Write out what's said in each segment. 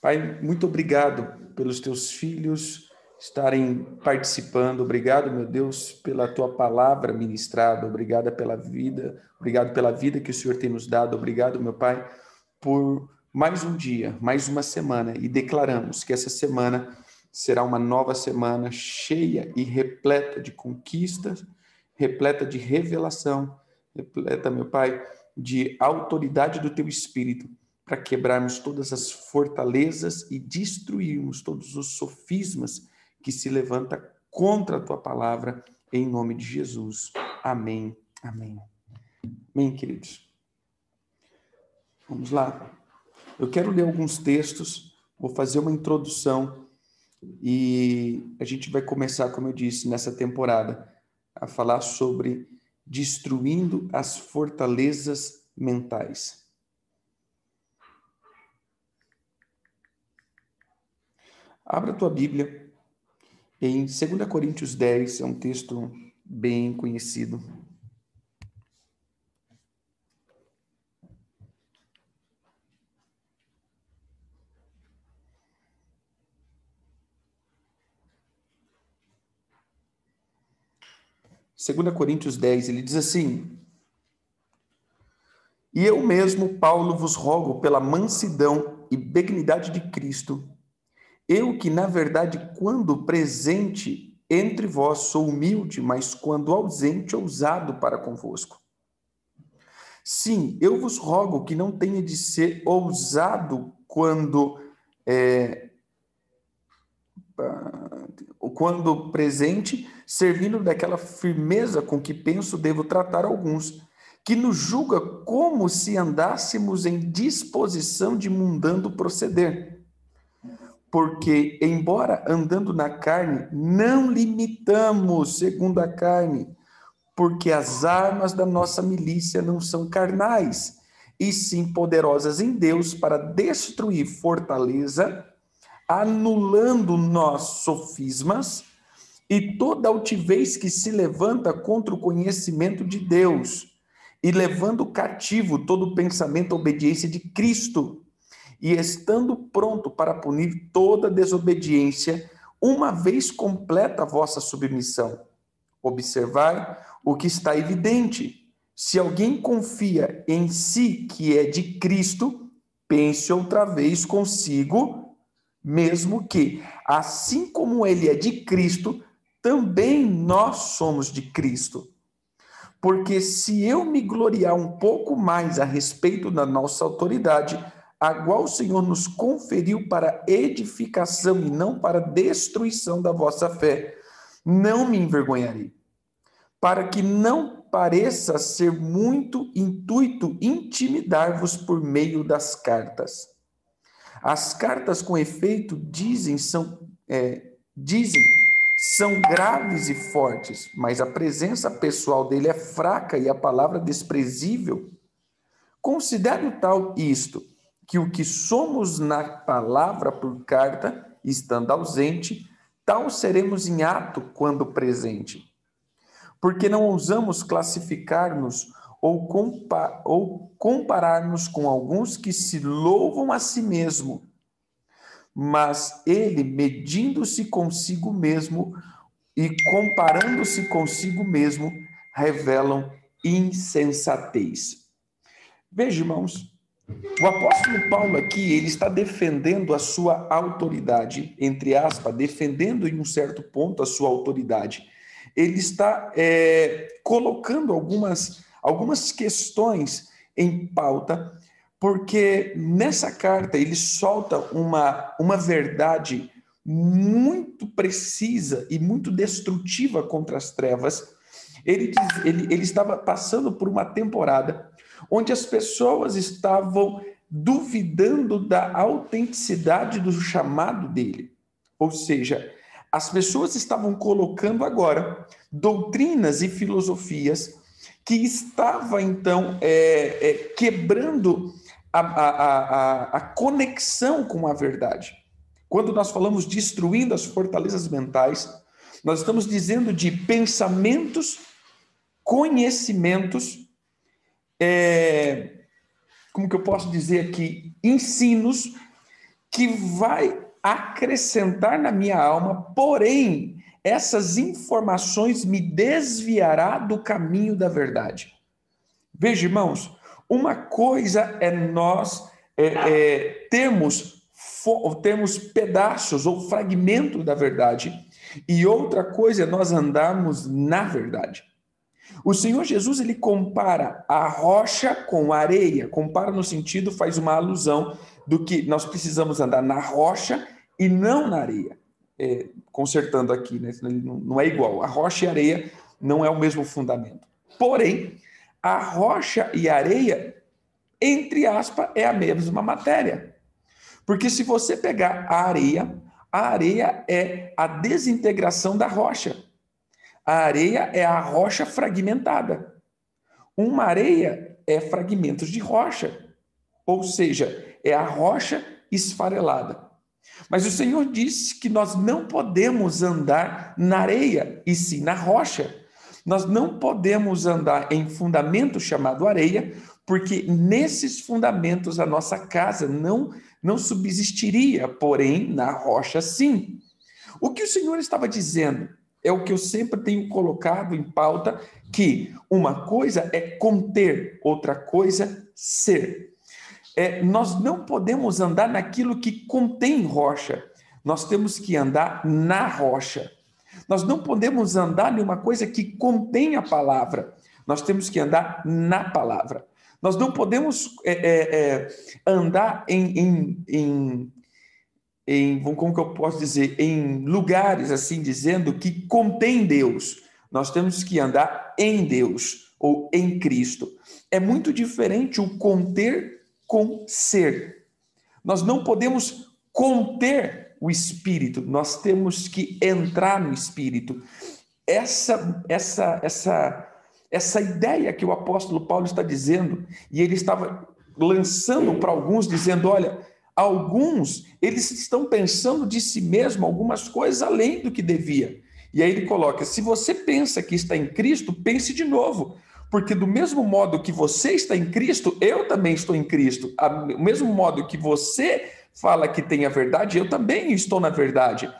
Pai, muito obrigado pelos teus filhos estarem participando. Obrigado, meu Deus, pela tua palavra ministrada. Obrigado pela vida. Obrigado pela vida que o Senhor tem nos dado. Obrigado, meu Pai, por mais um dia, mais uma semana. E declaramos que essa semana será uma nova semana cheia e repleta de conquistas, repleta de revelação, repleta, meu Pai, de autoridade do teu espírito para quebrarmos todas as fortalezas e destruirmos todos os sofismas que se levanta contra a tua palavra, em nome de Jesus. Amém. Amém. Amém, queridos. Vamos lá. Eu quero ler alguns textos, vou fazer uma introdução e a gente vai começar, como eu disse, nessa temporada, a falar sobre destruindo as fortalezas mentais. Abra a tua Bíblia em 2 Coríntios 10, é um texto bem conhecido. Segunda Coríntios 10, ele diz assim: E eu mesmo, Paulo, vos rogo pela mansidão e benignidade de Cristo, eu que, na verdade, quando presente entre vós sou humilde, mas quando ausente, ousado para convosco. Sim, eu vos rogo que não tenha de ser ousado quando é, quando presente, servindo daquela firmeza com que penso devo tratar alguns, que nos julga como se andássemos em disposição de mundando proceder porque, embora andando na carne, não limitamos segundo a carne, porque as armas da nossa milícia não são carnais, e sim poderosas em Deus para destruir fortaleza, anulando nossos sofismas e toda altivez que se levanta contra o conhecimento de Deus, e levando cativo todo pensamento à obediência de Cristo e estando pronto para punir toda desobediência, uma vez completa a vossa submissão. Observai o que está evidente. Se alguém confia em si que é de Cristo, pense outra vez consigo, mesmo que, assim como ele é de Cristo, também nós somos de Cristo. Porque se eu me gloriar um pouco mais a respeito da nossa autoridade, a qual o Senhor nos conferiu para edificação e não para destruição da vossa fé, não me envergonharei, para que não pareça ser muito intuito intimidar-vos por meio das cartas. As cartas, com efeito, dizem são é, dizem são graves e fortes, mas a presença pessoal dele é fraca e a palavra desprezível. Considere tal isto que o que somos na palavra por carta, estando ausente, tal seremos em ato quando presente. Porque não ousamos classificar-nos ou, compa ou comparar-nos com alguns que se louvam a si mesmo, mas ele, medindo-se consigo mesmo e comparando-se consigo mesmo, revelam insensatez. Veja, irmãos, o apóstolo Paulo aqui, ele está defendendo a sua autoridade, entre aspas, defendendo em um certo ponto a sua autoridade. Ele está é, colocando algumas, algumas questões em pauta, porque nessa carta ele solta uma, uma verdade muito precisa e muito destrutiva contra as trevas. Ele, diz, ele, ele estava passando por uma temporada onde as pessoas estavam duvidando da autenticidade do chamado dele. Ou seja, as pessoas estavam colocando agora doutrinas e filosofias que estava então é, é, quebrando a, a, a, a conexão com a verdade. Quando nós falamos destruindo as fortalezas mentais, nós estamos dizendo de pensamentos, conhecimentos é, como que eu posso dizer aqui, ensinos que vai acrescentar na minha alma, porém, essas informações me desviará do caminho da verdade. Veja, irmãos, uma coisa é nós é, é, termos, pedaços ou fragmentos da verdade, e outra coisa é nós andarmos na verdade. O Senhor Jesus ele compara a rocha com a areia, compara no sentido, faz uma alusão do que nós precisamos andar na rocha e não na areia. É, consertando aqui, né? não é igual. A rocha e a areia não é o mesmo fundamento. Porém, a rocha e a areia, entre aspas, é a mesma matéria. Porque se você pegar a areia, a areia é a desintegração da rocha. A areia é a rocha fragmentada. Uma areia é fragmentos de rocha, ou seja, é a rocha esfarelada. Mas o Senhor disse que nós não podemos andar na areia, e sim na rocha. Nós não podemos andar em fundamento chamado areia, porque nesses fundamentos a nossa casa não não subsistiria, porém na rocha sim. O que o Senhor estava dizendo é o que eu sempre tenho colocado em pauta, que uma coisa é conter, outra coisa ser. É, nós não podemos andar naquilo que contém rocha, nós temos que andar na rocha. Nós não podemos andar em uma coisa que contém a palavra, nós temos que andar na palavra. Nós não podemos é, é, é andar em, em, em em, como que eu posso dizer, em lugares assim dizendo que contém Deus. Nós temos que andar em Deus ou em Cristo. É muito diferente o conter com ser. Nós não podemos conter o espírito, nós temos que entrar no espírito. Essa essa essa essa ideia que o apóstolo Paulo está dizendo, e ele estava lançando para alguns dizendo, olha, alguns, eles estão pensando de si mesmo algumas coisas além do que devia. E aí ele coloca: se você pensa que está em Cristo, pense de novo. Porque do mesmo modo que você está em Cristo, eu também estou em Cristo. Do mesmo modo que você fala que tem a verdade, eu também estou na verdade.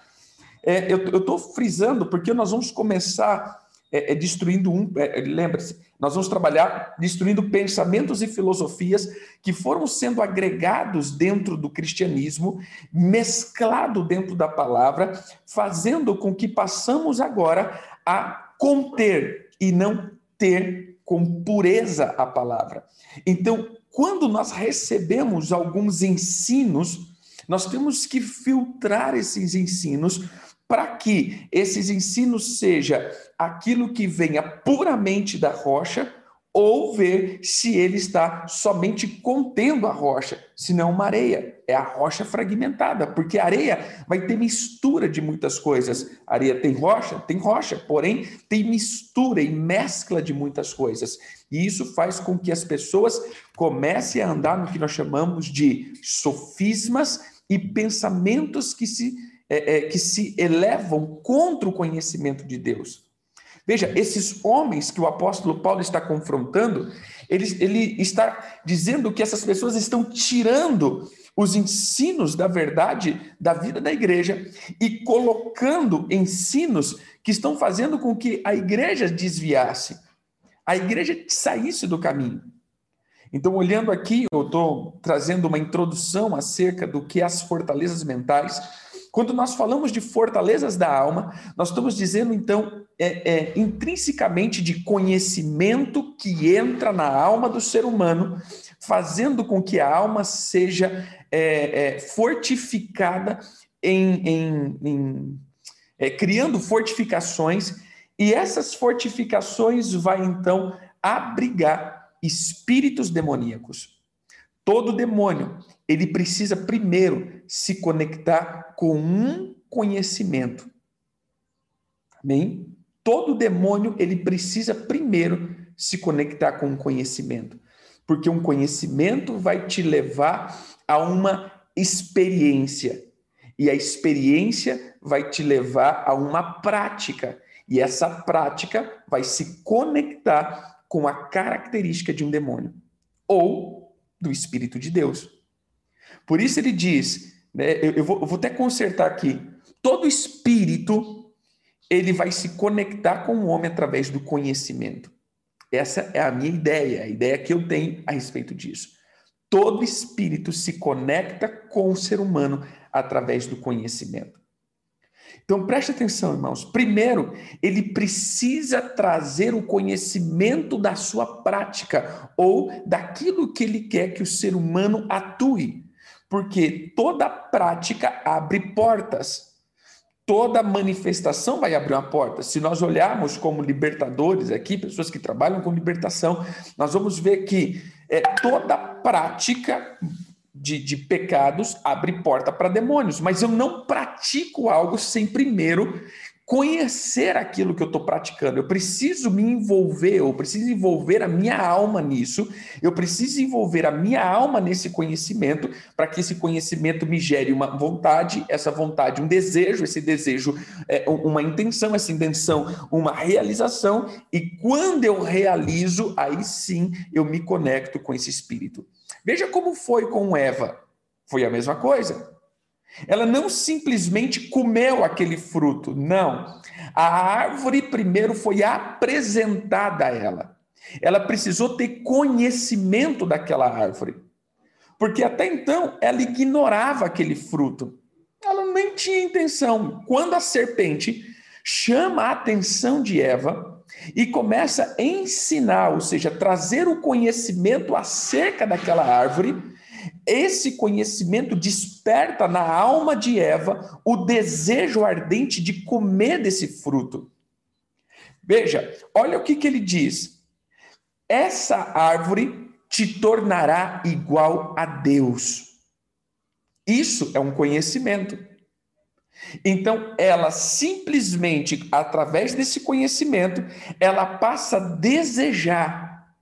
É, eu estou frisando porque nós vamos começar é, é destruindo um. É, Lembre-se, nós vamos trabalhar destruindo pensamentos e filosofias que foram sendo agregados dentro do cristianismo, mesclado dentro da palavra, fazendo com que passamos agora a conter e não ter com pureza a palavra. Então, quando nós recebemos alguns ensinos, nós temos que filtrar esses ensinos para que esses ensinos seja aquilo que venha puramente da rocha ou ver se ele está somente contendo a rocha, se não uma areia. É a rocha fragmentada, porque a areia vai ter mistura de muitas coisas. A areia tem rocha? Tem rocha, porém tem mistura e mescla de muitas coisas. E isso faz com que as pessoas comecem a andar no que nós chamamos de sofismas e pensamentos que se é, é, que se elevam contra o conhecimento de Deus. Veja, esses homens que o apóstolo Paulo está confrontando, ele, ele está dizendo que essas pessoas estão tirando os ensinos da verdade da vida da igreja e colocando ensinos que estão fazendo com que a igreja desviasse, a igreja saísse do caminho. Então, olhando aqui, eu estou trazendo uma introdução acerca do que as fortalezas mentais quando nós falamos de fortalezas da alma, nós estamos dizendo, então, é, é, intrinsecamente de conhecimento que entra na alma do ser humano, fazendo com que a alma seja é, é fortificada em, em, em é, criando fortificações, e essas fortificações vai então abrigar espíritos demoníacos. Todo demônio, ele precisa primeiro se conectar com um conhecimento. Amém? Todo demônio, ele precisa primeiro se conectar com um conhecimento. Porque um conhecimento vai te levar a uma experiência. E a experiência vai te levar a uma prática. E essa prática vai se conectar com a característica de um demônio. Ou do Espírito de Deus. Por isso ele diz: né? Eu, eu, vou, eu vou até consertar aqui. Todo espírito ele vai se conectar com o homem através do conhecimento. Essa é a minha ideia, a ideia que eu tenho a respeito disso. Todo espírito se conecta com o ser humano através do conhecimento. Então preste atenção, irmãos. Primeiro, ele precisa trazer o conhecimento da sua prática ou daquilo que ele quer que o ser humano atue. Porque toda prática abre portas. Toda manifestação vai abrir uma porta. Se nós olharmos como libertadores aqui, pessoas que trabalham com libertação, nós vamos ver que é, toda prática de, de pecados abre porta para demônios, mas eu não pratico algo sem primeiro conhecer aquilo que eu estou praticando. Eu preciso me envolver, eu preciso envolver a minha alma nisso, eu preciso envolver a minha alma nesse conhecimento, para que esse conhecimento me gere uma vontade, essa vontade, um desejo, esse desejo, é, uma intenção, essa intenção, uma realização, e quando eu realizo, aí sim eu me conecto com esse espírito. Veja como foi com Eva. Foi a mesma coisa. Ela não simplesmente comeu aquele fruto, não. A árvore primeiro foi apresentada a ela. Ela precisou ter conhecimento daquela árvore. Porque até então ela ignorava aquele fruto. Ela nem tinha intenção. Quando a serpente chama a atenção de Eva e começa a ensinar, ou seja, trazer o conhecimento acerca daquela árvore, esse conhecimento desperta na alma de Eva o desejo ardente de comer desse fruto. Veja, olha o que, que ele diz: essa árvore te tornará igual a Deus. Isso é um conhecimento. Então, ela simplesmente, através desse conhecimento, ela passa a desejar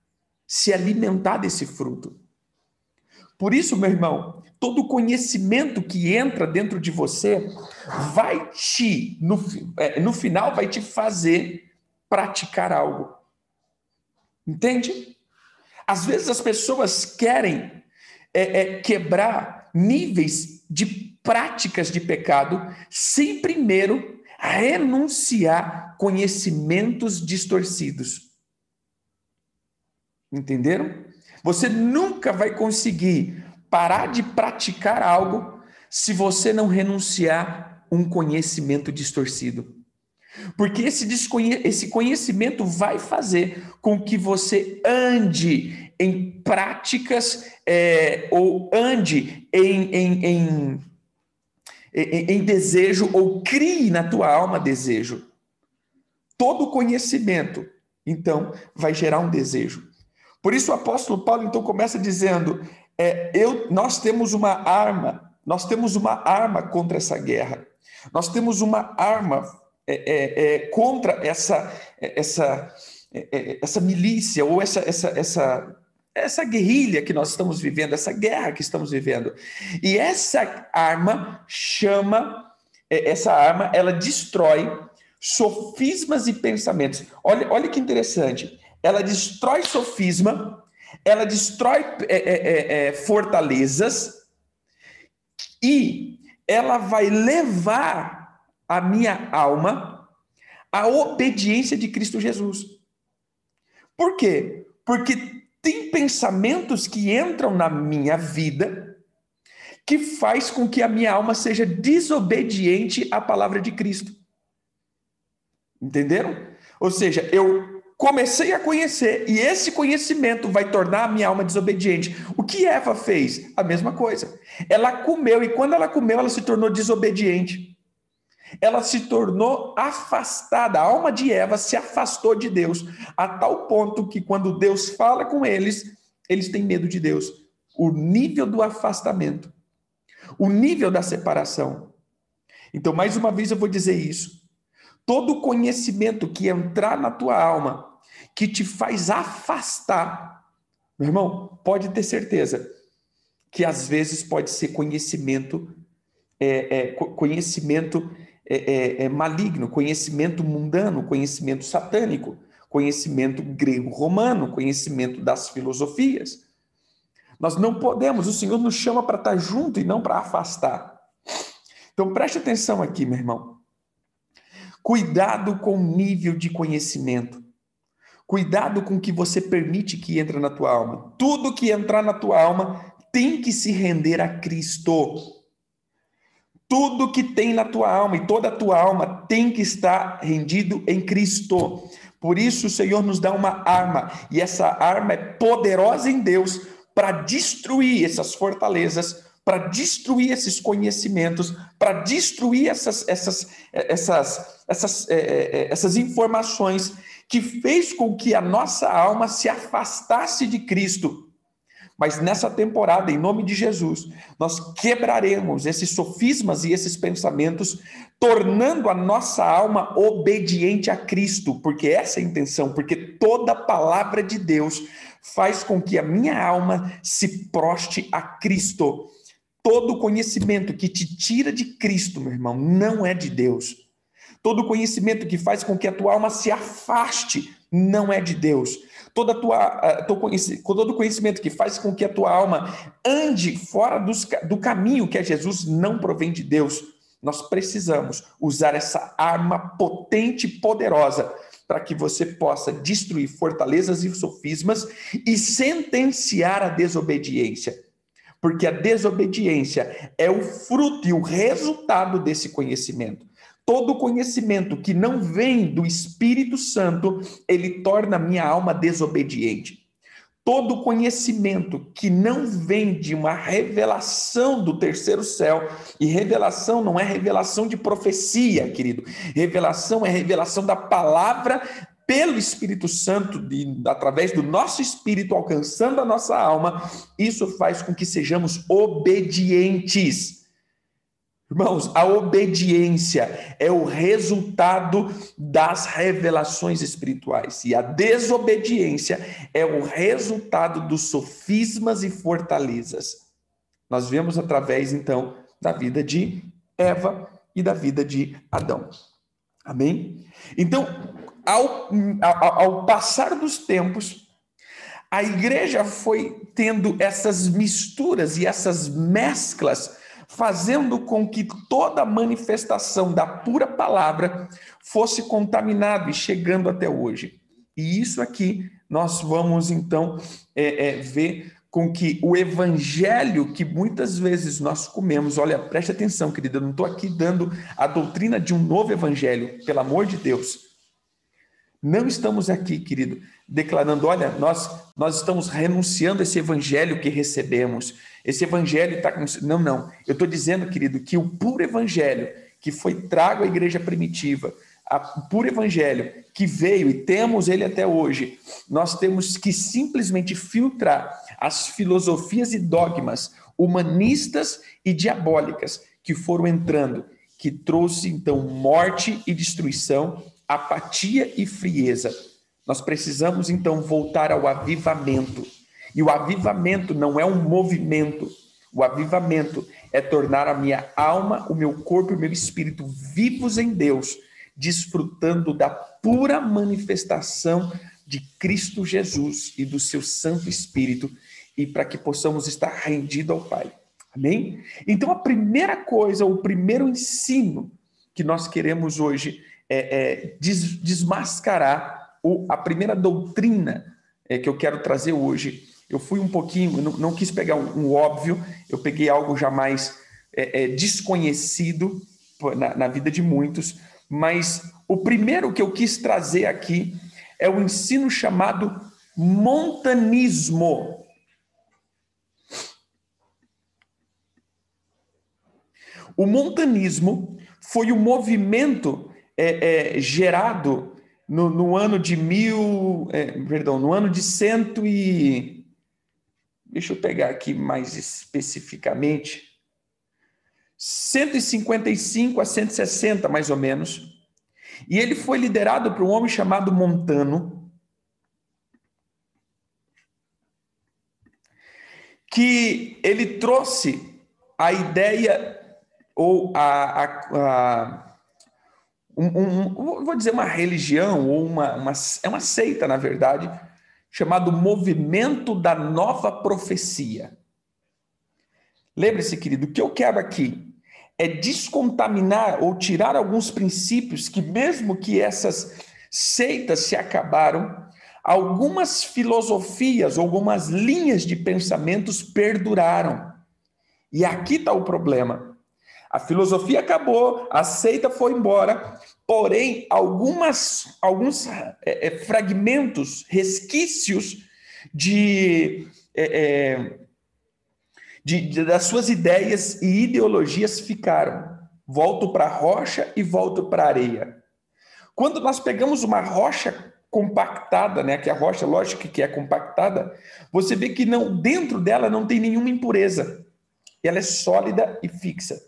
se alimentar desse fruto. Por isso, meu irmão, todo conhecimento que entra dentro de você vai te, no, é, no final, vai te fazer praticar algo. Entende? Às vezes as pessoas querem é, é, quebrar níveis de práticas de pecado sem primeiro renunciar conhecimentos distorcidos. Entenderam? Você nunca vai conseguir parar de praticar algo se você não renunciar um conhecimento distorcido. Porque esse, esse conhecimento vai fazer com que você ande em práticas é, ou ande em, em, em, em, desejo ou crie na tua alma desejo. Todo conhecimento, então, vai gerar um desejo. Por isso o apóstolo Paulo então começa dizendo: é, eu, nós temos uma arma, nós temos uma arma contra essa guerra, nós temos uma arma é, é, é contra essa essa é, é, essa milícia ou essa essa essa essa guerrilha que nós estamos vivendo, essa guerra que estamos vivendo. E essa arma chama, essa arma, ela destrói sofismas e pensamentos. Olha, olha que interessante ela destrói sofisma, ela destrói é, é, é, é, fortalezas e ela vai levar a minha alma à obediência de Cristo Jesus. Por quê? Porque tem pensamentos que entram na minha vida que faz com que a minha alma seja desobediente à palavra de Cristo. Entenderam? Ou seja, eu comecei a conhecer, e esse conhecimento vai tornar a minha alma desobediente. O que Eva fez? A mesma coisa. Ela comeu, e quando ela comeu, ela se tornou desobediente. Ela se tornou afastada. A alma de Eva se afastou de Deus, a tal ponto que quando Deus fala com eles, eles têm medo de Deus. O nível do afastamento, o nível da separação. Então, mais uma vez, eu vou dizer isso. Todo conhecimento que entrar na tua alma que te faz afastar. Meu irmão, pode ter certeza que às vezes pode ser conhecimento, é, é, conhecimento é, é, é, maligno, conhecimento mundano, conhecimento satânico, conhecimento grego-romano, conhecimento das filosofias. Nós não podemos, o Senhor nos chama para estar junto e não para afastar. Então preste atenção aqui, meu irmão. Cuidado com o nível de conhecimento. Cuidado com o que você permite que entre na tua alma. Tudo que entrar na tua alma tem que se render a Cristo. Tudo que tem na tua alma e toda a tua alma tem que estar rendido em Cristo. Por isso o Senhor nos dá uma arma, e essa arma é poderosa em Deus para destruir essas fortalezas, para destruir esses conhecimentos, para destruir essas, essas, essas, essas, é, essas informações que fez com que a nossa alma se afastasse de Cristo mas nessa temporada, em nome de Jesus, nós quebraremos esses sofismas e esses pensamentos, tornando a nossa alma obediente a Cristo, porque essa é a intenção, porque toda palavra de Deus faz com que a minha alma se proste a Cristo. Todo conhecimento que te tira de Cristo, meu irmão, não é de Deus. Todo conhecimento que faz com que a tua alma se afaste, não é de Deus toda tua, todo conhecimento que faz com que a tua alma ande fora dos, do caminho que é Jesus não provém de Deus. Nós precisamos usar essa arma potente e poderosa para que você possa destruir fortalezas e sofismas e sentenciar a desobediência. Porque a desobediência é o fruto e o resultado desse conhecimento. Todo conhecimento que não vem do Espírito Santo, ele torna minha alma desobediente. Todo conhecimento que não vem de uma revelação do terceiro céu, e revelação não é revelação de profecia, querido. Revelação é revelação da palavra pelo Espírito Santo, de, através do nosso espírito alcançando a nossa alma, isso faz com que sejamos obedientes. Irmãos, a obediência é o resultado das revelações espirituais e a desobediência é o resultado dos sofismas e fortalezas. Nós vemos através, então, da vida de Eva e da vida de Adão. Amém? Então, ao, ao, ao passar dos tempos, a igreja foi tendo essas misturas e essas mesclas fazendo com que toda manifestação da pura palavra fosse contaminado e chegando até hoje. E isso aqui nós vamos então é, é, ver com que o evangelho que muitas vezes nós comemos, olha, preste atenção, querida, eu não estou aqui dando a doutrina de um novo evangelho, pelo amor de Deus. Não estamos aqui, querido, declarando, olha, nós, nós estamos renunciando a esse evangelho que recebemos. Esse evangelho está. Não, não. Eu estou dizendo, querido, que o puro evangelho que foi trago à igreja primitiva, o puro evangelho que veio e temos ele até hoje, nós temos que simplesmente filtrar as filosofias e dogmas humanistas e diabólicas que foram entrando, que trouxe então morte e destruição, apatia e frieza. Nós precisamos então voltar ao avivamento e o avivamento não é um movimento. O avivamento é tornar a minha alma, o meu corpo e o meu espírito vivos em Deus, desfrutando da pura manifestação de Cristo Jesus e do seu Santo Espírito, e para que possamos estar rendidos ao Pai. Amém? Então, a primeira coisa, o primeiro ensino que nós queremos hoje é, é des, desmascarar o, a primeira doutrina é, que eu quero trazer hoje eu fui um pouquinho, não, não quis pegar um, um, óbvio, eu peguei algo já mais é, é, desconhecido na, na vida de muitos, mas o primeiro que eu quis trazer aqui é o ensino chamado montanismo. O montanismo foi o movimento é, é, gerado no, no, ano de mil, é, perdão, no ano de cento e deixa eu pegar aqui mais especificamente, 155 a 160, mais ou menos. E ele foi liderado por um homem chamado Montano, que ele trouxe a ideia, ou a. a, a um, um, vou dizer uma religião, ou uma, uma, é uma seita, na verdade, chamado Movimento da Nova Profecia. Lembre-se, querido, o que eu quero aqui é descontaminar ou tirar alguns princípios que, mesmo que essas seitas se acabaram, algumas filosofias, algumas linhas de pensamentos perduraram. E aqui está o problema. A filosofia acabou, a seita foi embora, porém, algumas, alguns é, é, fragmentos, resquícios de, é, é de, de, das suas ideias e ideologias ficaram. Volto para a rocha e volto para a areia. Quando nós pegamos uma rocha compactada, né, que é a rocha, lógico que é compactada, você vê que não dentro dela não tem nenhuma impureza. Ela é sólida e fixa.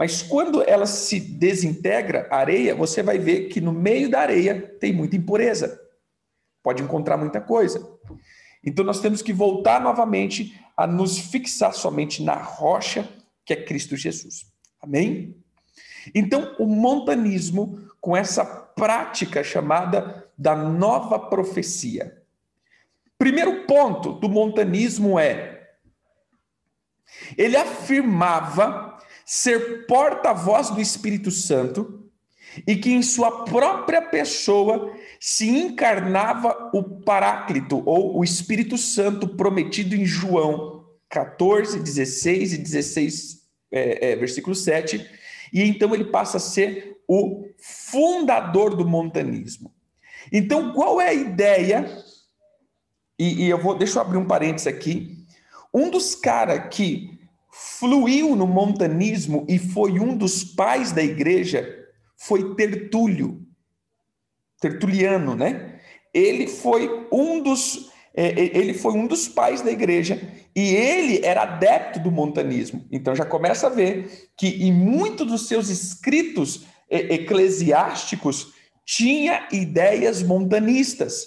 Mas quando ela se desintegra, a areia, você vai ver que no meio da areia tem muita impureza. Pode encontrar muita coisa. Então nós temos que voltar novamente a nos fixar somente na rocha que é Cristo Jesus. Amém? Então, o montanismo, com essa prática chamada da nova profecia. Primeiro ponto do montanismo é: ele afirmava ser porta-voz do Espírito Santo e que em sua própria pessoa se encarnava o Paráclito, ou o Espírito Santo prometido em João 14, 16 e 16, é, é, versículo 7, e então ele passa a ser o fundador do montanismo. Então, qual é a ideia? E, e eu vou, deixa eu abrir um parênteses aqui. Um dos caras que fluiu no montanismo e foi um dos pais da igreja foi Tertúlio, Tertuliano, né? Ele foi um dos é, é, ele foi um dos pais da igreja e ele era adepto do montanismo. Então já começa a ver que em muitos dos seus escritos eclesiásticos tinha ideias montanistas.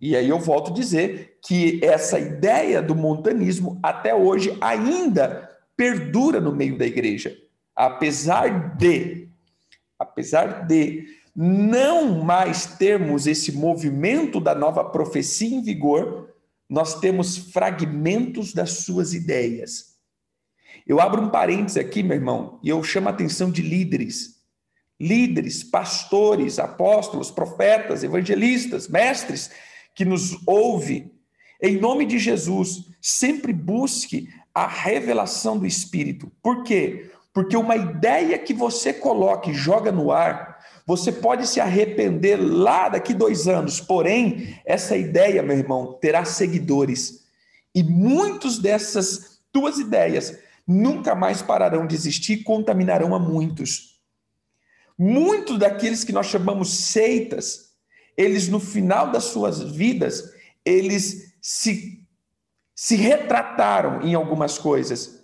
E aí eu volto a dizer que essa ideia do montanismo até hoje ainda perdura no meio da igreja, apesar de apesar de não mais termos esse movimento da nova profecia em vigor, nós temos fragmentos das suas ideias. Eu abro um parênteses aqui, meu irmão, e eu chamo a atenção de líderes. Líderes, pastores, apóstolos, profetas, evangelistas, mestres que nos ouve. Em nome de Jesus, sempre busque a revelação do Espírito. Por quê? Porque uma ideia que você coloca e joga no ar, você pode se arrepender lá daqui dois anos. Porém, essa ideia, meu irmão, terá seguidores. E muitos dessas tuas ideias nunca mais pararão de existir e contaminarão a muitos. Muitos daqueles que nós chamamos seitas, eles no final das suas vidas, eles se, se retrataram em algumas coisas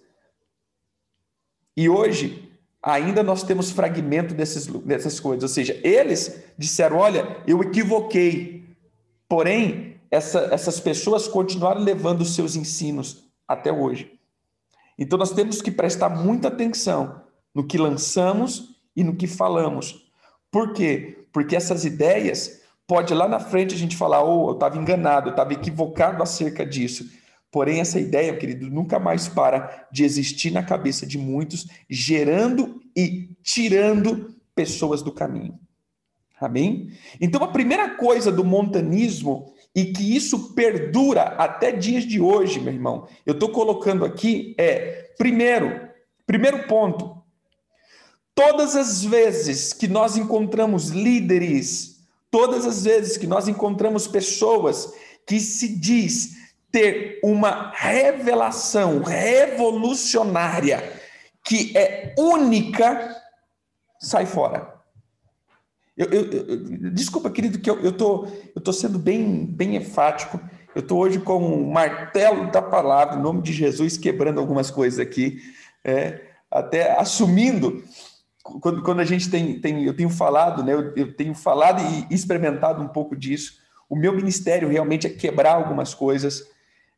e hoje, ainda nós temos fragmento desses, dessas coisas. Ou seja, eles disseram: olha, eu equivoquei. Porém, essa, essas pessoas continuaram levando os seus ensinos até hoje. Então, nós temos que prestar muita atenção no que lançamos e no que falamos. Por quê? Porque essas ideias, pode lá na frente a gente falar, oh, eu estava enganado, eu estava equivocado acerca disso. Porém, essa ideia, querido, nunca mais para de existir na cabeça de muitos, gerando e tirando pessoas do caminho. Amém? Então, a primeira coisa do montanismo, e que isso perdura até dias de hoje, meu irmão, eu estou colocando aqui, é, primeiro, primeiro ponto, todas as vezes que nós encontramos líderes, todas as vezes que nós encontramos pessoas que se diz ter uma revelação revolucionária que é única, sai fora. Eu, eu, eu, desculpa, querido, que eu estou eu tô sendo bem, bem enfático. Eu estou hoje com o martelo da palavra, em nome de Jesus, quebrando algumas coisas aqui, é, até assumindo. Quando, quando a gente tem, tem, eu tenho falado, né, eu, eu tenho falado e experimentado um pouco disso. O meu ministério realmente é quebrar algumas coisas,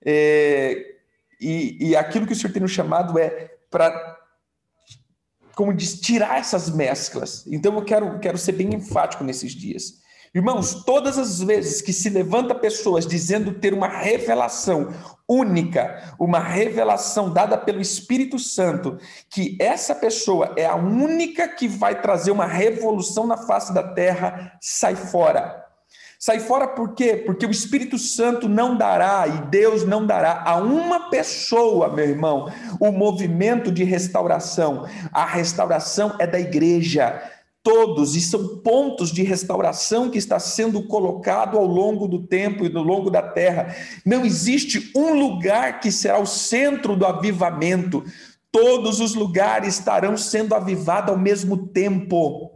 é, e, e aquilo que o Senhor tem nos chamado é para, como diz, tirar essas mesclas. Então eu quero, quero ser bem enfático nesses dias. Irmãos, todas as vezes que se levanta pessoas dizendo ter uma revelação única, uma revelação dada pelo Espírito Santo, que essa pessoa é a única que vai trazer uma revolução na face da terra, sai fora. Sai fora por quê? Porque o Espírito Santo não dará e Deus não dará a uma pessoa, meu irmão, o movimento de restauração. A restauração é da igreja todos, e são pontos de restauração que está sendo colocado ao longo do tempo e ao longo da terra. Não existe um lugar que será o centro do avivamento. Todos os lugares estarão sendo avivados ao mesmo tempo.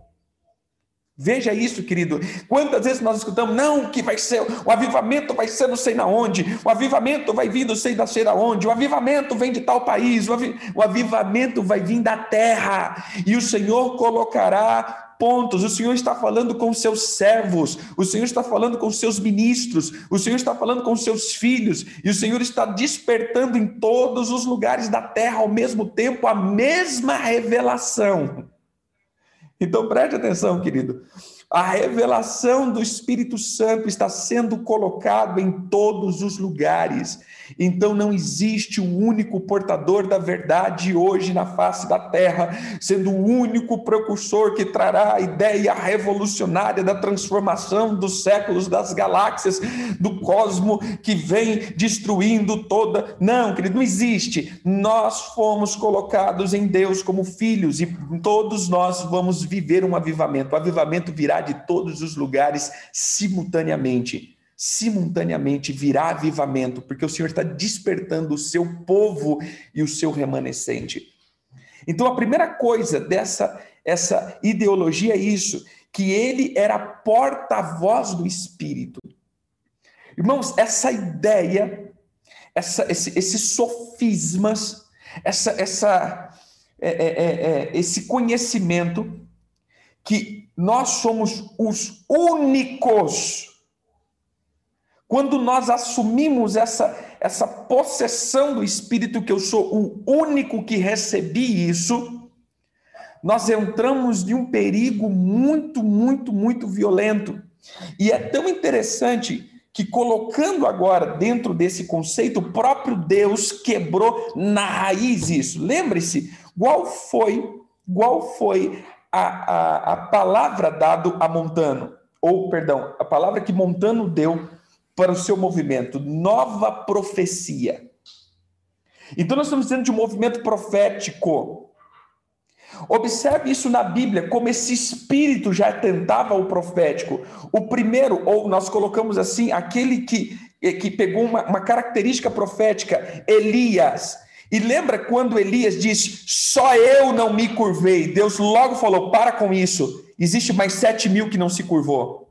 Veja isso, querido. Quantas vezes nós escutamos, não, que vai ser, o avivamento vai ser não sei na onde, o avivamento vai vir não sei da sei onde, o avivamento vem de tal país, o, o avivamento vai vir da terra, e o Senhor colocará pontos, o Senhor está falando com seus servos, o Senhor está falando com seus ministros, o Senhor está falando com seus filhos, e o Senhor está despertando em todos os lugares da terra ao mesmo tempo a mesma revelação. Então preste atenção, querido. A revelação do Espírito Santo está sendo colocado em todos os lugares. Então não existe um único portador da verdade hoje na face da terra, sendo o único precursor que trará a ideia revolucionária da transformação dos séculos, das galáxias, do cosmo que vem destruindo toda. Não, querido, não existe. Nós fomos colocados em Deus como filhos e todos nós vamos viver um avivamento. O avivamento virá de todos os lugares simultaneamente simultaneamente virá avivamento, porque o Senhor está despertando o seu povo e o seu remanescente. Então, a primeira coisa dessa essa ideologia é isso, que ele era porta-voz do Espírito. Irmãos, essa ideia, essa, esse, esses sofismas, essa, essa, é, é, é, é esse conhecimento que nós somos os únicos quando nós assumimos essa, essa possessão do Espírito, que eu sou o único que recebi isso, nós entramos em um perigo muito, muito, muito violento. E é tão interessante que, colocando agora dentro desse conceito, o próprio Deus quebrou na raiz isso. Lembre-se, qual foi, qual foi a, a, a palavra dada a Montano? Ou, perdão, a palavra que Montano deu para o seu movimento, nova profecia. Então, nós estamos dizendo de um movimento profético. Observe isso na Bíblia, como esse espírito já tentava o profético. O primeiro, ou nós colocamos assim, aquele que, que pegou uma, uma característica profética, Elias. E lembra quando Elias disse: Só eu não me curvei? Deus logo falou: Para com isso. Existe mais sete mil que não se curvou.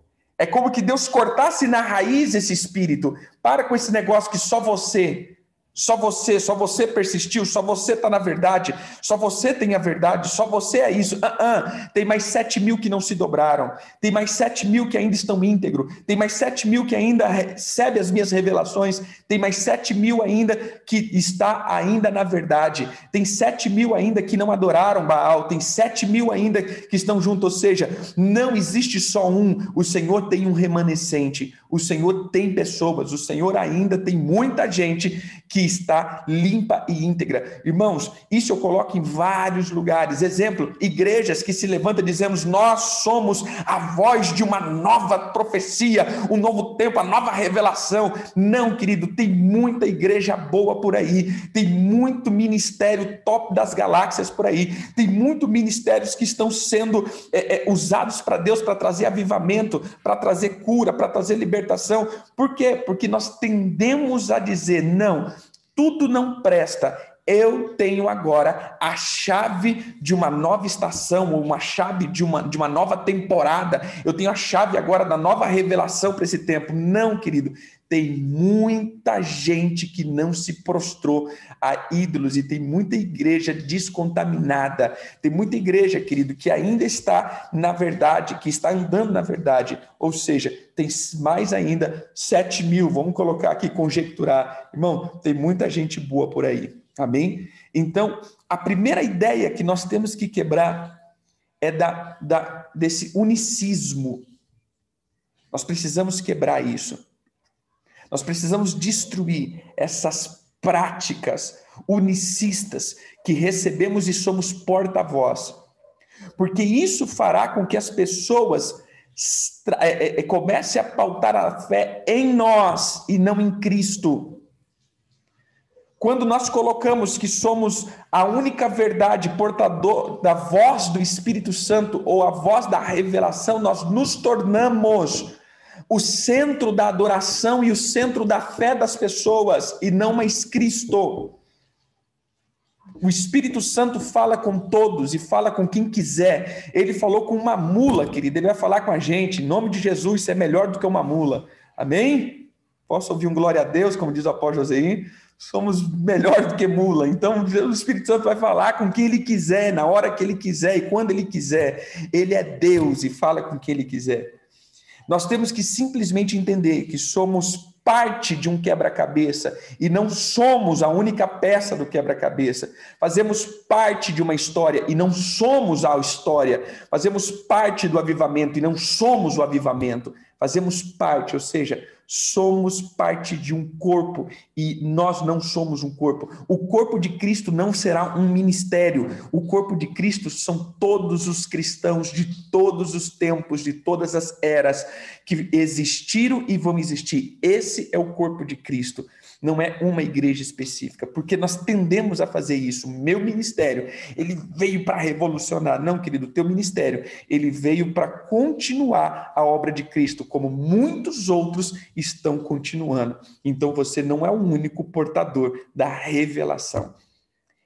É como que Deus cortasse na raiz esse espírito. Para com esse negócio que só você só você, só você persistiu, só você está na verdade, só você tem a verdade, só você é isso. Uh -uh. Tem mais sete mil que não se dobraram, tem mais sete mil que ainda estão íntegros, tem mais sete mil que ainda recebe as minhas revelações, tem mais sete mil ainda que está ainda na verdade, tem sete mil ainda que não adoraram Baal, tem sete mil ainda que estão juntos. Ou seja, não existe só um, o Senhor tem um remanescente, o Senhor tem pessoas, o Senhor ainda tem muita gente que está limpa e íntegra. Irmãos, isso eu coloco em vários lugares. Exemplo, igrejas que se levantam e dizemos: Nós somos a voz de uma nova profecia, um novo tempo, a nova revelação. Não, querido, tem muita igreja boa por aí, tem muito ministério top das galáxias por aí, tem muito ministérios que estão sendo é, é, usados para Deus para trazer avivamento, para trazer cura, para trazer libertação. Por quê? Porque nós tendemos a dizer: não, tudo não presta. Eu tenho agora a chave de uma nova estação, uma chave de uma, de uma nova temporada. Eu tenho a chave agora da nova revelação para esse tempo. Não, querido. Tem muita gente que não se prostrou a ídolos e tem muita igreja descontaminada. Tem muita igreja, querido, que ainda está na verdade, que está andando na verdade. Ou seja, tem mais ainda 7 mil, vamos colocar aqui, conjecturar. Irmão, tem muita gente boa por aí. Amém? Então, a primeira ideia que nós temos que quebrar é da, da, desse unicismo Nós precisamos quebrar isso. Nós precisamos destruir essas práticas unicistas que recebemos e somos porta-voz. Porque isso fará com que as pessoas é, é, é, comecem a pautar a fé em nós e não em Cristo. Quando nós colocamos que somos a única verdade portador da voz do Espírito Santo ou a voz da revelação, nós nos tornamos o centro da adoração e o centro da fé das pessoas e não mais Cristo. O Espírito Santo fala com todos e fala com quem quiser. Ele falou com uma mula, querido. Ele vai falar com a gente. Em nome de Jesus, isso é melhor do que uma mula. Amém? Posso ouvir um glória a Deus, como diz o apóstolo Joséim? somos melhor do que mula. Então, o Espírito Santo vai falar com quem ele quiser, na hora que ele quiser e quando ele quiser. Ele é Deus e fala com quem ele quiser. Nós temos que simplesmente entender que somos parte de um quebra-cabeça e não somos a única peça do quebra-cabeça. Fazemos parte de uma história e não somos a história. Fazemos parte do avivamento e não somos o avivamento. Fazemos parte, ou seja, somos parte de um corpo e nós não somos um corpo. O corpo de Cristo não será um ministério. O corpo de Cristo são todos os cristãos de todos os tempos, de todas as eras que existiram e vão existir. Esse é o corpo de Cristo não é uma igreja específica, porque nós tendemos a fazer isso. Meu ministério, ele veio para revolucionar. Não, querido, teu ministério, ele veio para continuar a obra de Cristo, como muitos outros estão continuando. Então você não é o único portador da revelação.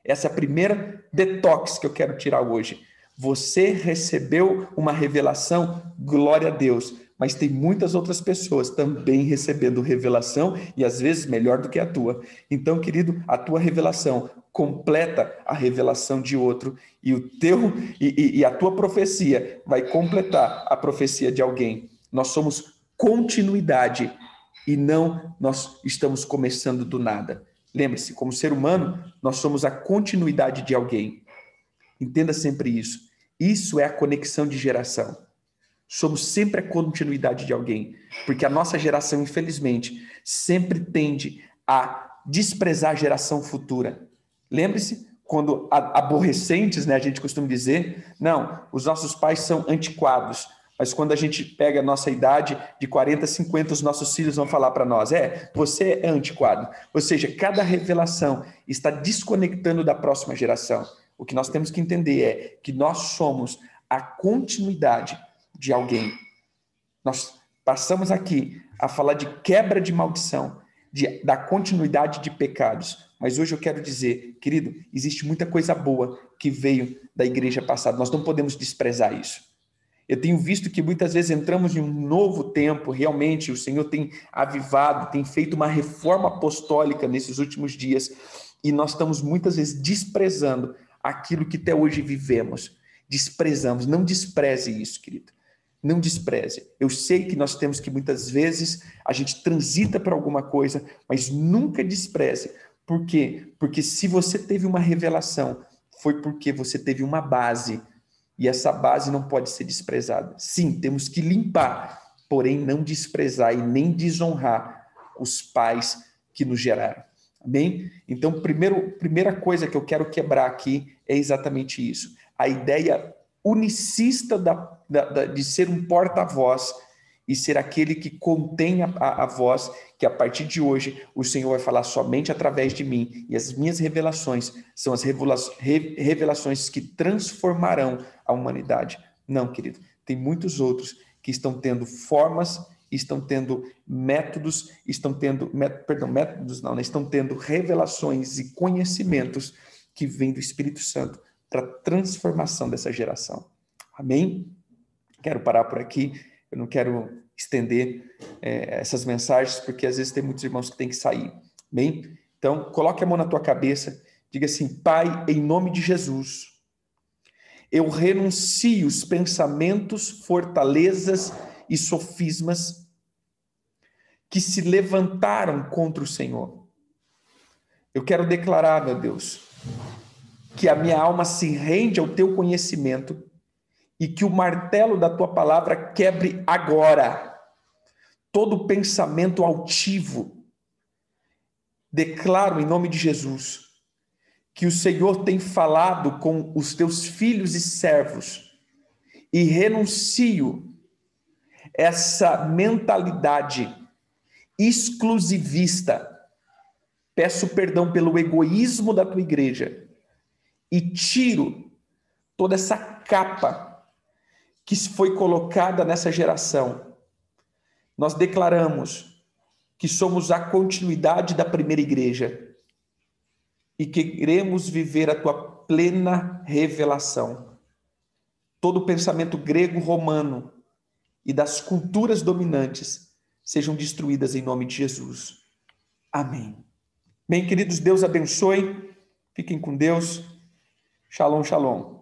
Essa é a primeira detox que eu quero tirar hoje. Você recebeu uma revelação, glória a Deus mas tem muitas outras pessoas também recebendo revelação e às vezes melhor do que a tua. Então, querido, a tua revelação completa a revelação de outro e o teu e, e a tua profecia vai completar a profecia de alguém. Nós somos continuidade e não nós estamos começando do nada. Lembre-se, como ser humano, nós somos a continuidade de alguém. Entenda sempre isso. Isso é a conexão de geração. Somos sempre a continuidade de alguém, porque a nossa geração, infelizmente, sempre tende a desprezar a geração futura. Lembre-se, quando aborrecentes, né, a gente costuma dizer, não, os nossos pais são antiquados, mas quando a gente pega a nossa idade de 40, 50, os nossos filhos vão falar para nós: é, você é antiquado. Ou seja, cada revelação está desconectando da próxima geração. O que nós temos que entender é que nós somos a continuidade de alguém. Nós passamos aqui a falar de quebra de maldição, de, da continuidade de pecados. Mas hoje eu quero dizer, querido, existe muita coisa boa que veio da igreja passada. Nós não podemos desprezar isso. Eu tenho visto que muitas vezes entramos em um novo tempo, realmente o Senhor tem avivado, tem feito uma reforma apostólica nesses últimos dias, e nós estamos muitas vezes desprezando aquilo que até hoje vivemos. Desprezamos, não despreze isso, querido não despreze. Eu sei que nós temos que muitas vezes a gente transita para alguma coisa, mas nunca despreze. Por quê? Porque se você teve uma revelação, foi porque você teve uma base e essa base não pode ser desprezada. Sim, temos que limpar, porém não desprezar e nem desonrar os pais que nos geraram. Amém? Então, primeiro, primeira coisa que eu quero quebrar aqui é exatamente isso. A ideia unicista da, da, da, de ser um porta-voz e ser aquele que contém a, a, a, voz, que a partir de hoje o Senhor vai falar somente através de mim, e as minhas revelações são as revelações que transformarão a humanidade. Não, querido, tem muitos outros que estão tendo formas, estão tendo métodos, estão tendo, perdão, métodos não, né? estão tendo revelações e conhecimentos que vêm do Espírito Santo para a transformação dessa geração. Amém? Quero parar por aqui. Eu não quero estender é, essas mensagens, porque às vezes tem muitos irmãos que têm que sair. Amém? Então, coloque a mão na tua cabeça, diga assim: Pai, em nome de Jesus, eu renuncio os pensamentos, fortalezas e sofismas que se levantaram contra o Senhor. Eu quero declarar, meu Deus, que a minha alma se rende ao teu conhecimento e que o martelo da tua palavra quebre agora. todo pensamento altivo. Declaro em nome de Jesus que o Senhor tem falado com os teus filhos e servos e renuncio essa mentalidade exclusivista. Peço perdão pelo egoísmo da tua igreja e tiro toda essa capa que foi colocada nessa geração. Nós declaramos que somos a continuidade da primeira igreja e que queremos viver a tua plena revelação. Todo pensamento grego-romano e das culturas dominantes sejam destruídas em nome de Jesus. Amém. Bem, queridos, Deus abençoe. Fiquem com Deus. Shalom, shalom.